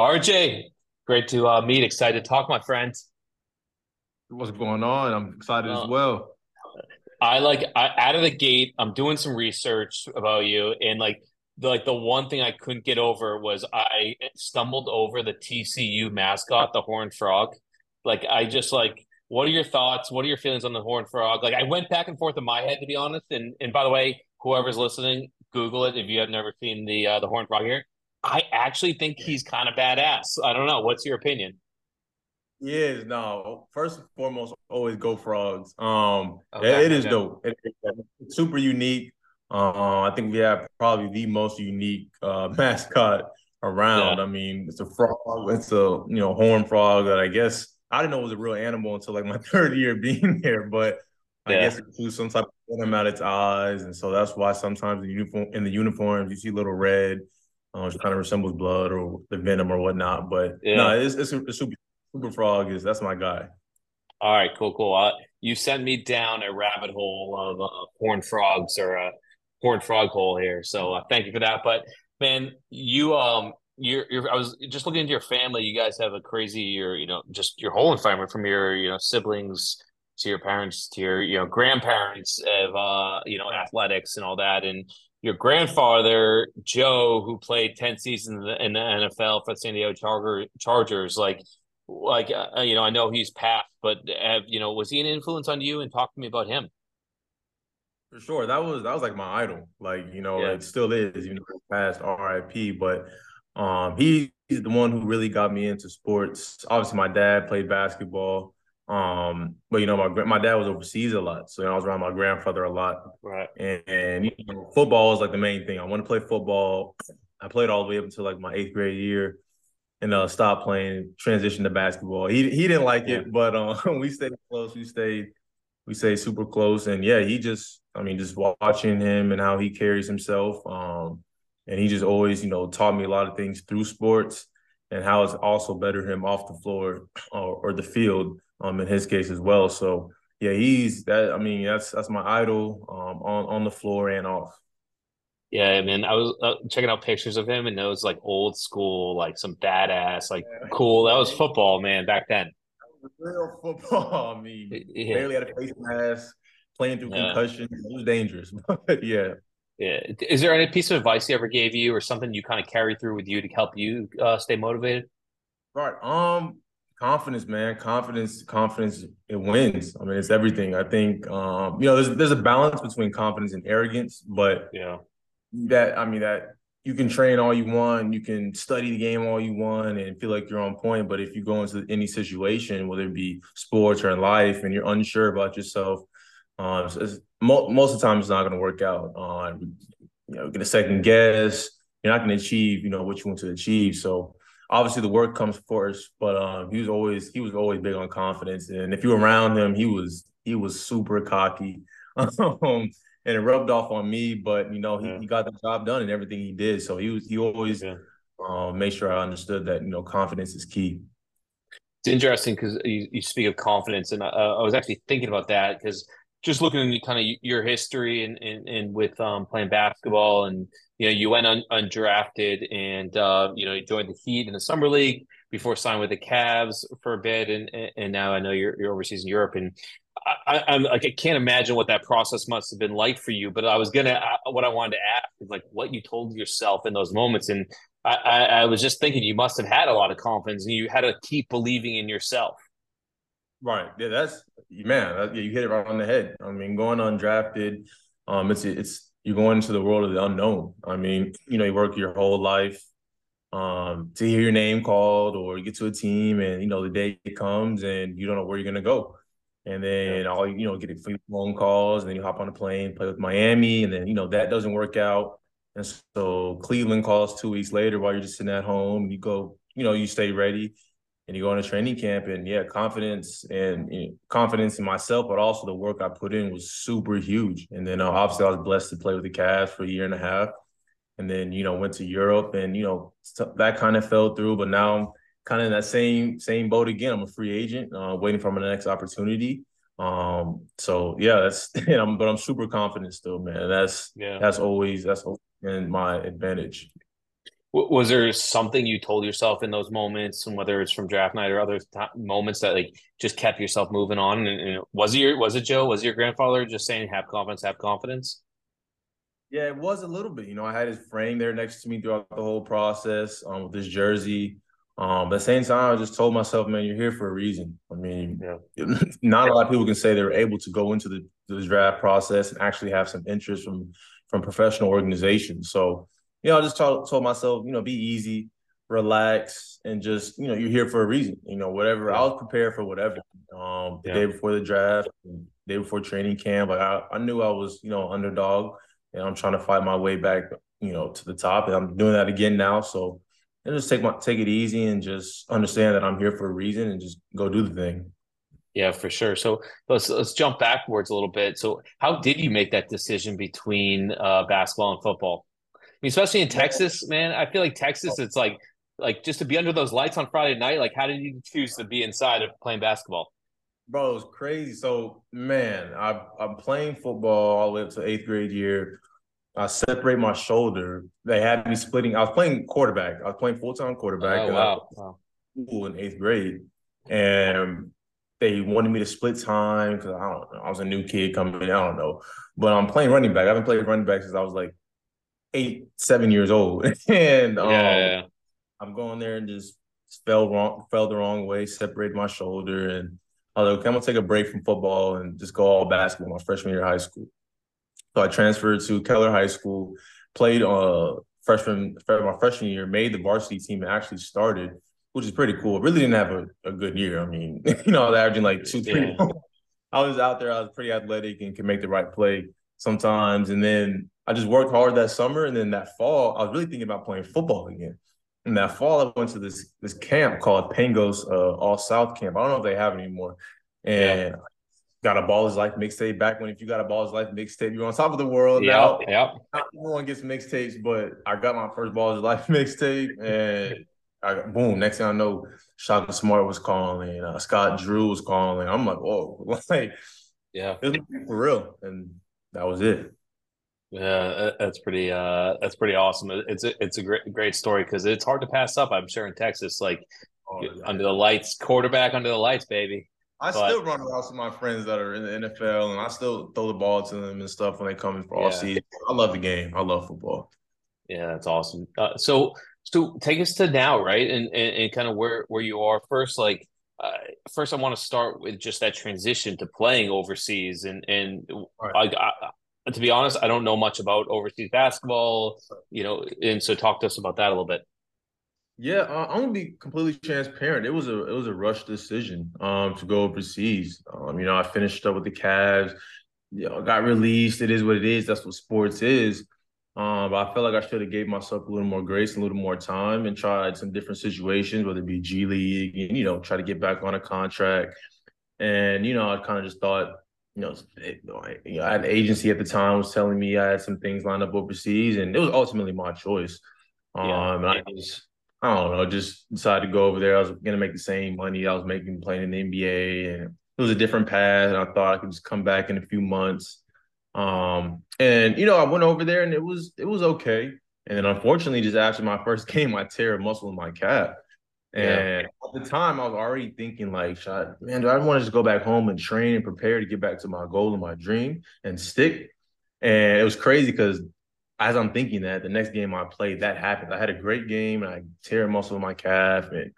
RJ, great to uh, meet. Excited to talk, my friend. What's going on? I'm excited uh, as well. I like I, out of the gate. I'm doing some research about you, and like the like the one thing I couldn't get over was I stumbled over the TCU mascot, the Horned Frog. Like I just like, what are your thoughts? What are your feelings on the Horned Frog? Like I went back and forth in my head to be honest. And and by the way, whoever's listening, Google it if you have never seen the uh, the Horned Frog here. I actually think he's kind of badass. I don't know. What's your opinion? He is no. First and foremost, always go frogs. Um, okay, it is okay. dope. It, it's super unique. Uh, I think we have probably the most unique uh, mascot around. Yeah. I mean, it's a frog. It's a you know horn frog that I guess I didn't know was a real animal until like my third year being here, but I yeah. guess it includes some type of venom out its eyes, and so that's why sometimes in the uniform in the uniforms you see little red uh, which kind of resembles blood or the venom or whatnot. But yeah. no, it's, it's, it's super, super frog is that's my guy. All right, cool, cool. Uh, you sent me down a rabbit hole of uh, horned frogs or a horned frog hole here. So uh, thank you for that. But man, you um, you're, you're I was just looking into your family. You guys have a crazy, your you know, just your whole environment from your you know siblings to your parents to your you know grandparents of uh you know athletics and all that and your grandfather Joe, who played ten seasons in the NFL for the San Diego Charger, Chargers, like, like uh, you know, I know he's passed, but have, you know, was he an influence on you? And talk to me about him. For sure, that was that was like my idol. Like you know, yeah. it still is. You know, past RIP, but um, he's the one who really got me into sports. Obviously, my dad played basketball. Um, but you know, my my dad was overseas a lot, so you know, I was around my grandfather a lot. Right. And, and you know, football is like the main thing. I want to play football. I played all the way up until like my eighth grade year, and uh, stopped playing. Transitioned to basketball. He he didn't like it, but um, we stayed close. We stayed we stayed super close, and yeah, he just I mean, just watching him and how he carries himself. Um, and he just always you know taught me a lot of things through sports and how it's also better him off the floor or, or the field um, in his case as well. So yeah, he's that. I mean, that's that's my idol um, on on the floor and off. Yeah, I mean, I was uh, checking out pictures of him, and it was like old school, like some badass, like yeah. cool. That was football, man, back then. Real football. I mean, yeah. barely had a face mask, playing through yeah. concussion. It was dangerous, but yeah. Yeah. Is there any piece of advice he ever gave you, or something you kind of carry through with you to help you uh, stay motivated? Right. Um, confidence, man. Confidence, confidence, it wins. I mean, it's everything. I think um, you know, there's there's a balance between confidence and arrogance, but yeah, that I mean that you can train all you want, you can study the game all you want and feel like you're on point. But if you go into any situation, whether it be sports or in life, and you're unsure about yourself, uh, it's, it's, most of the time it's not going to work out. Uh, you know, get a second guess. You're not going to achieve, you know, what you want to achieve. So obviously the work comes first, but um, he was always he was always big on confidence, and if you were around him, he was he was super cocky, um, and it rubbed off on me. But you know, he, yeah. he got the job done and everything he did. So he was he always yeah. um, made sure I understood that you know confidence is key. It's interesting because you, you speak of confidence, and I, I was actually thinking about that because just looking at kind of your history and, and, and with um, playing basketball and you know you went un, undrafted and uh, you know you joined the Heat in the summer league before signing with the Cavs for a bit and and now I know you're, you're overseas in Europe and I, I'm like I can't imagine what that process must have been like for you but I was gonna uh, what I wanted to ask is like what you told yourself in those moments and I, I, I was just thinking you must have had a lot of confidence and you had to keep believing in yourself Right. Yeah, that's man. That, yeah, you hit it right on the head. I mean, going undrafted, um, it's it's you're going into the world of the unknown. I mean, you know, you work your whole life um to hear your name called or you get to a team and you know the day comes and you don't know where you're gonna go. And then all you know, get a few phone calls, and then you hop on a plane, play with Miami, and then you know that doesn't work out. And so Cleveland calls two weeks later while you're just sitting at home, and you go, you know, you stay ready and you go on a training camp and yeah confidence and you know, confidence in myself but also the work i put in was super huge. And then uh, obviously i was blessed to play with the Cavs for a year and a half and then you know went to europe and you know that kind of fell through but now i'm kind of in that same same boat again. I'm a free agent uh, waiting for my next opportunity. Um so yeah that's and i'm but i'm super confident still man. That's yeah. that's always that's always been my advantage was there something you told yourself in those moments, and whether it's from draft night or other t- moments that like just kept yourself moving on? And, and was it your was it Joe? Was it your grandfather just saying have confidence, have confidence? Yeah, it was a little bit. You know, I had his frame there next to me throughout the whole process um, with this jersey. Um, but at the same time, I just told myself, man, you're here for a reason. I mean, yeah. not a lot of people can say they were able to go into the, the draft process and actually have some interest from from professional organizations. So you know, I just told, told myself, you know, be easy, relax, and just, you know, you're here for a reason. You know, whatever. I was prepared for whatever. Um, the yeah. day before the draft, day before training camp, like I, I knew I was, you know, underdog, and I'm trying to fight my way back, you know, to the top, and I'm doing that again now. So, and just take my take it easy and just understand that I'm here for a reason and just go do the thing. Yeah, for sure. So let's let's jump backwards a little bit. So how did you make that decision between uh, basketball and football? Mean, especially in Texas, man. I feel like Texas, it's like like just to be under those lights on Friday night. Like, how did you choose to be inside of playing basketball? Bro, it's crazy. So, man, I, I'm playing football all the way up to eighth grade year. I separate my shoulder. They had me splitting. I was playing quarterback. I was playing full time quarterback. Oh, wow. wow. in eighth grade, and they wanted me to split time because I don't know. I was a new kid coming in. I don't know, but I'm playing running back. I haven't played running back since I was like eight, seven years old, and um, yeah. I'm going there and just fell wrong, fell the wrong way, separated my shoulder, and I was like, okay, I'm gonna take a break from football and just go all basketball my freshman year of high school. So I transferred to Keller High School, played uh freshman my freshman year, made the varsity team, and actually started, which is pretty cool. Really didn't have a, a good year. I mean, you know, I was averaging like two, three. Yeah. I was out there, I was pretty athletic and could make the right play sometimes. And then I just worked hard that summer, and then that fall, I was really thinking about playing football again. And that fall, I went to this this camp called Pangos uh, All South Camp. I don't know if they have it anymore. And yeah. got a Ball is Life mixtape back when if you got a Ball is Life mixtape, you're on top of the world. Yeah, yeah. Everyone gets mixtapes, but I got my first Ball is Life mixtape, and I boom. Next thing I know, Shaka Smart was calling, uh, Scott Drew was calling. I'm like, whoa, like, yeah, it was for real, and that was it. Yeah, that's pretty. Uh, that's pretty awesome. It's a, it's a great great story because it's hard to pass up. I'm sure in Texas, like oh, under the lights, quarterback under the lights, baby. I but, still run around with my friends that are in the NFL, and I still throw the ball to them and stuff when they come in for yeah. all season. I love the game. I love football. Yeah, that's awesome. Uh, so, so take us to now, right, and and, and kind of where where you are first. Like, uh, first, I want to start with just that transition to playing overseas, and and right. I, I to be honest, I don't know much about overseas basketball, you know, and so talk to us about that a little bit. Yeah, uh, I'm gonna be completely transparent. It was a it was a rush decision um to go overseas. Um, you know, I finished up with the Cavs, you know, got released. It is what it is. That's what sports is. Um, but I felt like I should have gave myself a little more grace, a little more time, and tried some different situations, whether it be G League, and you know, try to get back on a contract. And you know, I kind of just thought you know, it, you know, I had an agency at the time was telling me I had some things lined up overseas, and it was ultimately my choice. Yeah. Um, I just, I don't know, just decided to go over there. I was gonna make the same money I was making playing in the NBA, and it was a different path. And I thought I could just come back in a few months. Um, and you know, I went over there, and it was it was okay. And then unfortunately, just after my first game, I tear a muscle in my calf. And yeah. at the time, I was already thinking, like, man, do I want to just go back home and train and prepare to get back to my goal and my dream and stick? And it was crazy because as I'm thinking that, the next game I played, that happened. I had a great game and I tear a muscle in my calf and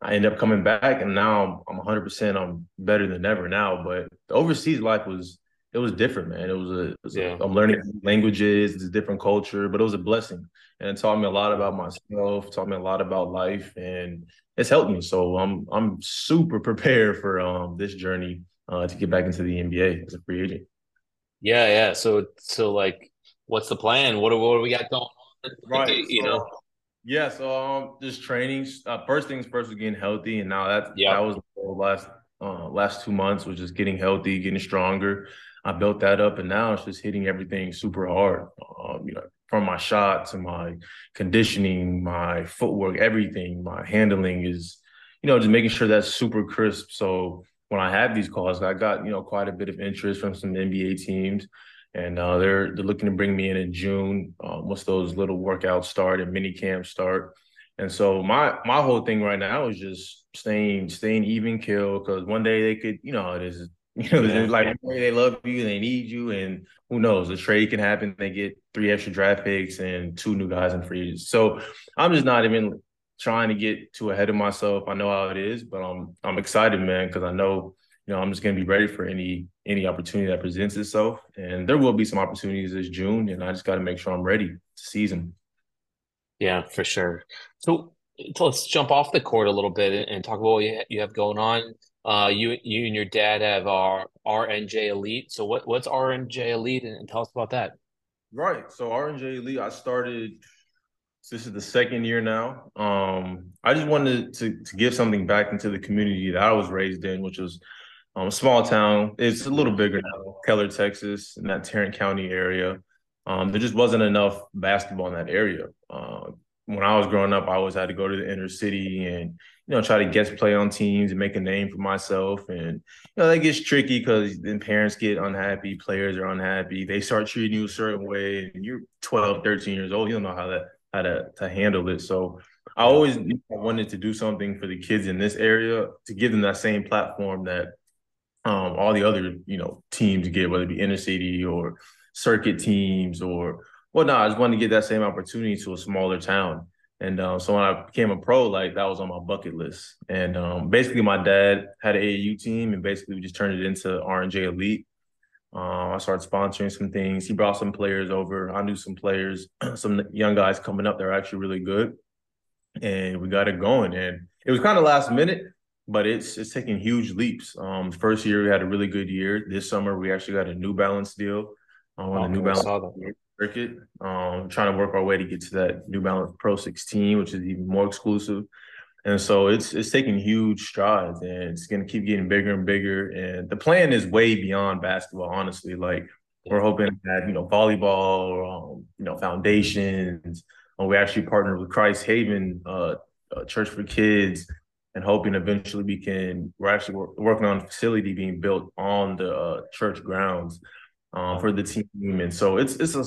I end up coming back and now I'm, I'm 100%. I'm better than ever now. But the overseas life was, it was different, man. It was a, it was yeah. a I'm learning languages, it's a different culture, but it was a blessing and it taught me a lot about myself, taught me a lot about life, and it's helped me. So I'm I'm super prepared for um this journey uh, to get back into the NBA as a free agent. Yeah, yeah. So so like, what's the plan? What what do we got going on? Right. You so, know. Yeah. So um, just training. Uh, first things first was getting healthy, and now that yeah. that was the last uh, last two months was just getting healthy, getting stronger. I built that up, and now it's just hitting everything super hard. Um, you know, from my shot to my conditioning, my footwork, everything, my handling is, you know, just making sure that's super crisp. So when I have these calls, I got you know quite a bit of interest from some NBA teams, and uh, they're they're looking to bring me in in June uh, once those little workouts start and mini camps start. And so my my whole thing right now is just staying staying even kill because one day they could you know it is you know yeah. like they love you they need you and who knows a trade can happen they get three extra draft picks and two new guys in free agency. so I'm just not even trying to get too ahead of myself. I know how it is, but I'm I'm excited, man, because I know you know I'm just gonna be ready for any any opportunity that presents itself, and there will be some opportunities this June, and I just got to make sure I'm ready to season. Yeah, for sure. So, so let's jump off the court a little bit and talk about what you have going on. Uh, you you and your dad have our RNJ Elite. So what what's RNJ Elite, and tell us about that. Right. So RNJ Elite, I started this is the second year now. Um, I just wanted to to give something back into the community that I was raised in, which was um, a small town. It's a little bigger now, Keller, Texas, in that Tarrant County area. Um, there just wasn't enough basketball in that area. Uh, when I was growing up, I always had to go to the inner city and you know try to guest play on teams and make a name for myself. And you know that gets tricky because then parents get unhappy, players are unhappy. They start treating you a certain way, and you're 12, 13 years old. You don't know how that how to to handle it. So I always wanted to do something for the kids in this area to give them that same platform that um, all the other you know teams get, whether it be inner city or circuit teams or whatnot. I just wanted to get that same opportunity to a smaller town. And um, so when I became a pro, like that was on my bucket list. And um, basically, my dad had an AAU team, and basically we just turned it into RNJ Elite. Um, I started sponsoring some things. He brought some players over. I knew some players, some young guys coming up. They're actually really good, and we got it going. And it was kind of last minute, but it's it's taking huge leaps. Um, first year we had a really good year. This summer we actually got a New Balance deal um, on oh, the New Balance circuit. Um, trying to work our way to get to that New Balance Pro 16, which is even more exclusive. And so it's it's taking huge strides and it's gonna keep getting bigger and bigger. And the plan is way beyond basketball, honestly. Like we're hoping that, you know, volleyball, um, you know, foundations. Um, we actually partnered with Christ Haven uh, uh, Church for Kids and hoping eventually we can we're actually working on a facility being built on the uh, church grounds um, for the team and so it's it's a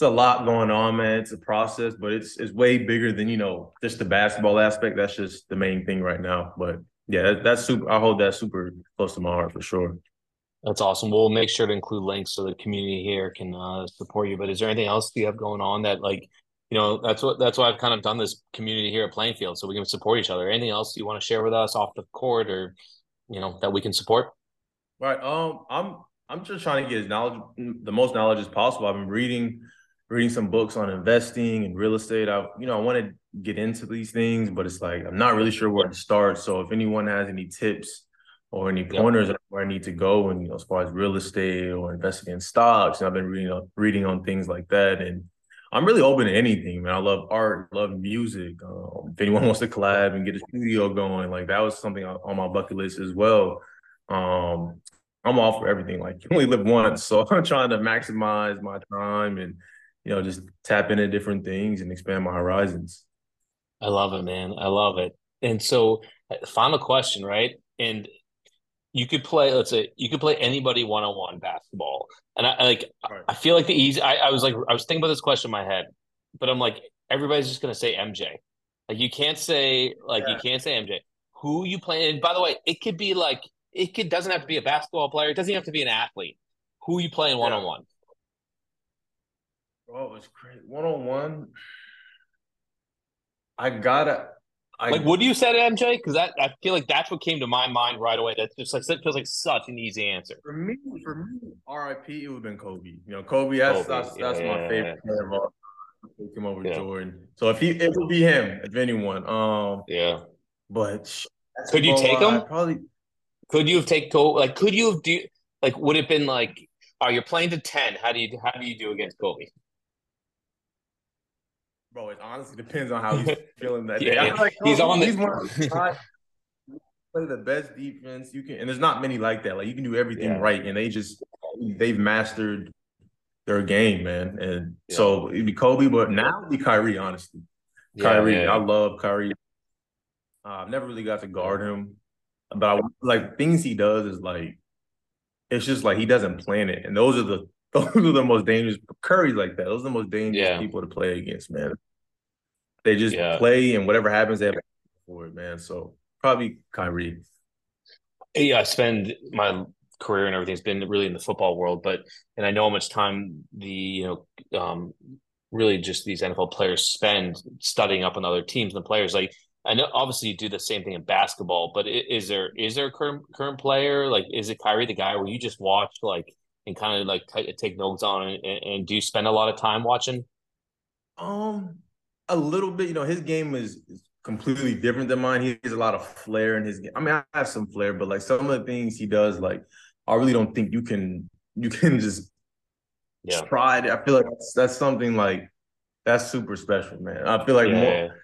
it's a lot going on, man. It's a process, but it's it's way bigger than you know just the basketball aspect. That's just the main thing right now. But yeah, that, that's super. I hold that super close to my heart for sure. That's awesome. We'll make sure to include links so the community here can uh, support you. But is there anything else you have going on that like you know that's what that's why I've kind of done this community here at Playing Field so we can support each other. Anything else you want to share with us off the court or you know that we can support? Right. Um. I'm I'm just trying to get as knowledge the most knowledge as possible. I've been reading reading some books on investing and real estate. I, you know, I want to get into these things, but it's like I'm not really sure where to start. So if anyone has any tips or any pointers yep. where I need to go, and you know, as far as real estate or investing in stocks, and I've been reading on reading on things like that, and I'm really open to anything, man. I love art, love music. Um, if anyone wants to collab and get a studio going, like that was something on my bucket list as well. Um, I'm all for everything. Like you only live once, so I'm trying to maximize my time and you know, just tap into different things and expand my horizons. I love it, man. I love it. And so, uh, final question, right? And you could play, let's say, you could play anybody one on one basketball. And I like, right. I feel like the easy, I, I was like, I was thinking about this question in my head, but I'm like, everybody's just going to say MJ. Like, you can't say, like, yeah. you can't say MJ. Who you play? And by the way, it could be like, it could, doesn't have to be a basketball player. It doesn't have to be an athlete. Who you playing one on one? Oh, it's great. One on one. I gotta. I, like, what do you say to MJ? Because that I feel like that's what came to my mind right away. That's just like that feels like such an easy answer. For me, for me, RIP, it would have been Kobe. You know, Kobe. That's Kobe. that's, that's yeah. my favorite player of all. Take him over yeah. Jordan. So if he, it would be him. If anyone. Um. Yeah. But could you take him? Probably. Could you have taken like? Could you have do like? Would it been like? Are oh, you playing to ten? How do you how do you do against Kobe? Bro, it honestly depends on how he's feeling that yeah, day. Like, he's on he's one play the best defense you can, and there's not many like that. Like you can do everything yeah. right, and they just they've mastered their game, man. And yeah. so it'd be Kobe, but now it'd be Kyrie. Honestly, yeah, Kyrie, I love Kyrie. Uh, I've never really got to guard him, but I, like things he does is like it's just like he doesn't plan it, and those are the those are the most dangerous. Curry's like that. Those are the most dangerous yeah. people to play against, man. They just yeah. play, and whatever happens, they have to for it, man. So probably Kyrie. Yeah, I spend my career and everything's been really in the football world, but and I know how much time the you know um, really just these NFL players spend studying up on other teams and the players. Like I know obviously you do the same thing in basketball, but is there is there a current current player like is it Kyrie the guy where you just watch like and kind of like t- take notes on and, and do you spend a lot of time watching? Um, a little bit. You know, his game is, is completely different than mine. He has a lot of flair in his game. I mean, I have some flair, but like some of the things he does, like I really don't think you can you can just yeah. try it. I feel like that's, that's something like that's super special, man. I feel like yeah. more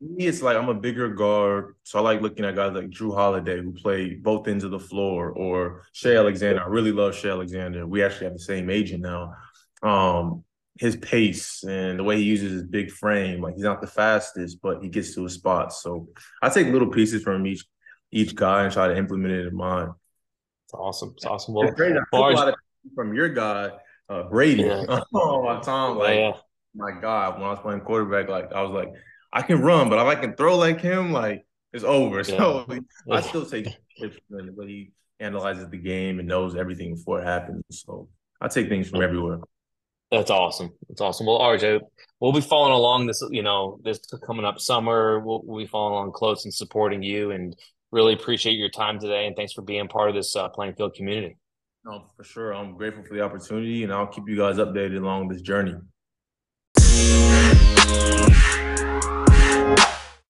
me, it's like I'm a bigger guard, so I like looking at guys like Jrue Holiday who play both ends of the floor, or Shai Alexander. I really love Shai Alexander. We actually have the same agent now. Um, his pace and the way he uses his big frame, like he's not the fastest, but he gets to his spots. So I take little pieces from each each guy and try to implement it in mine. It's awesome. It's awesome. Well, it's a lot of from your guy, uh, Brady. Yeah. oh my Tom, like yeah. my God, when I was playing quarterback, like I was like, I can run, but if I can throw like him, like it's over. Yeah. So I still take tips from the way he analyzes the game and knows everything before it happens. So I take things from everywhere. That's awesome. That's awesome. Well, RJ, we'll be following along this, you know, this coming up summer. We'll, we'll be following along close and supporting you and really appreciate your time today. And thanks for being part of this uh, playing field community. No, for sure. I'm grateful for the opportunity and I'll keep you guys updated along this journey.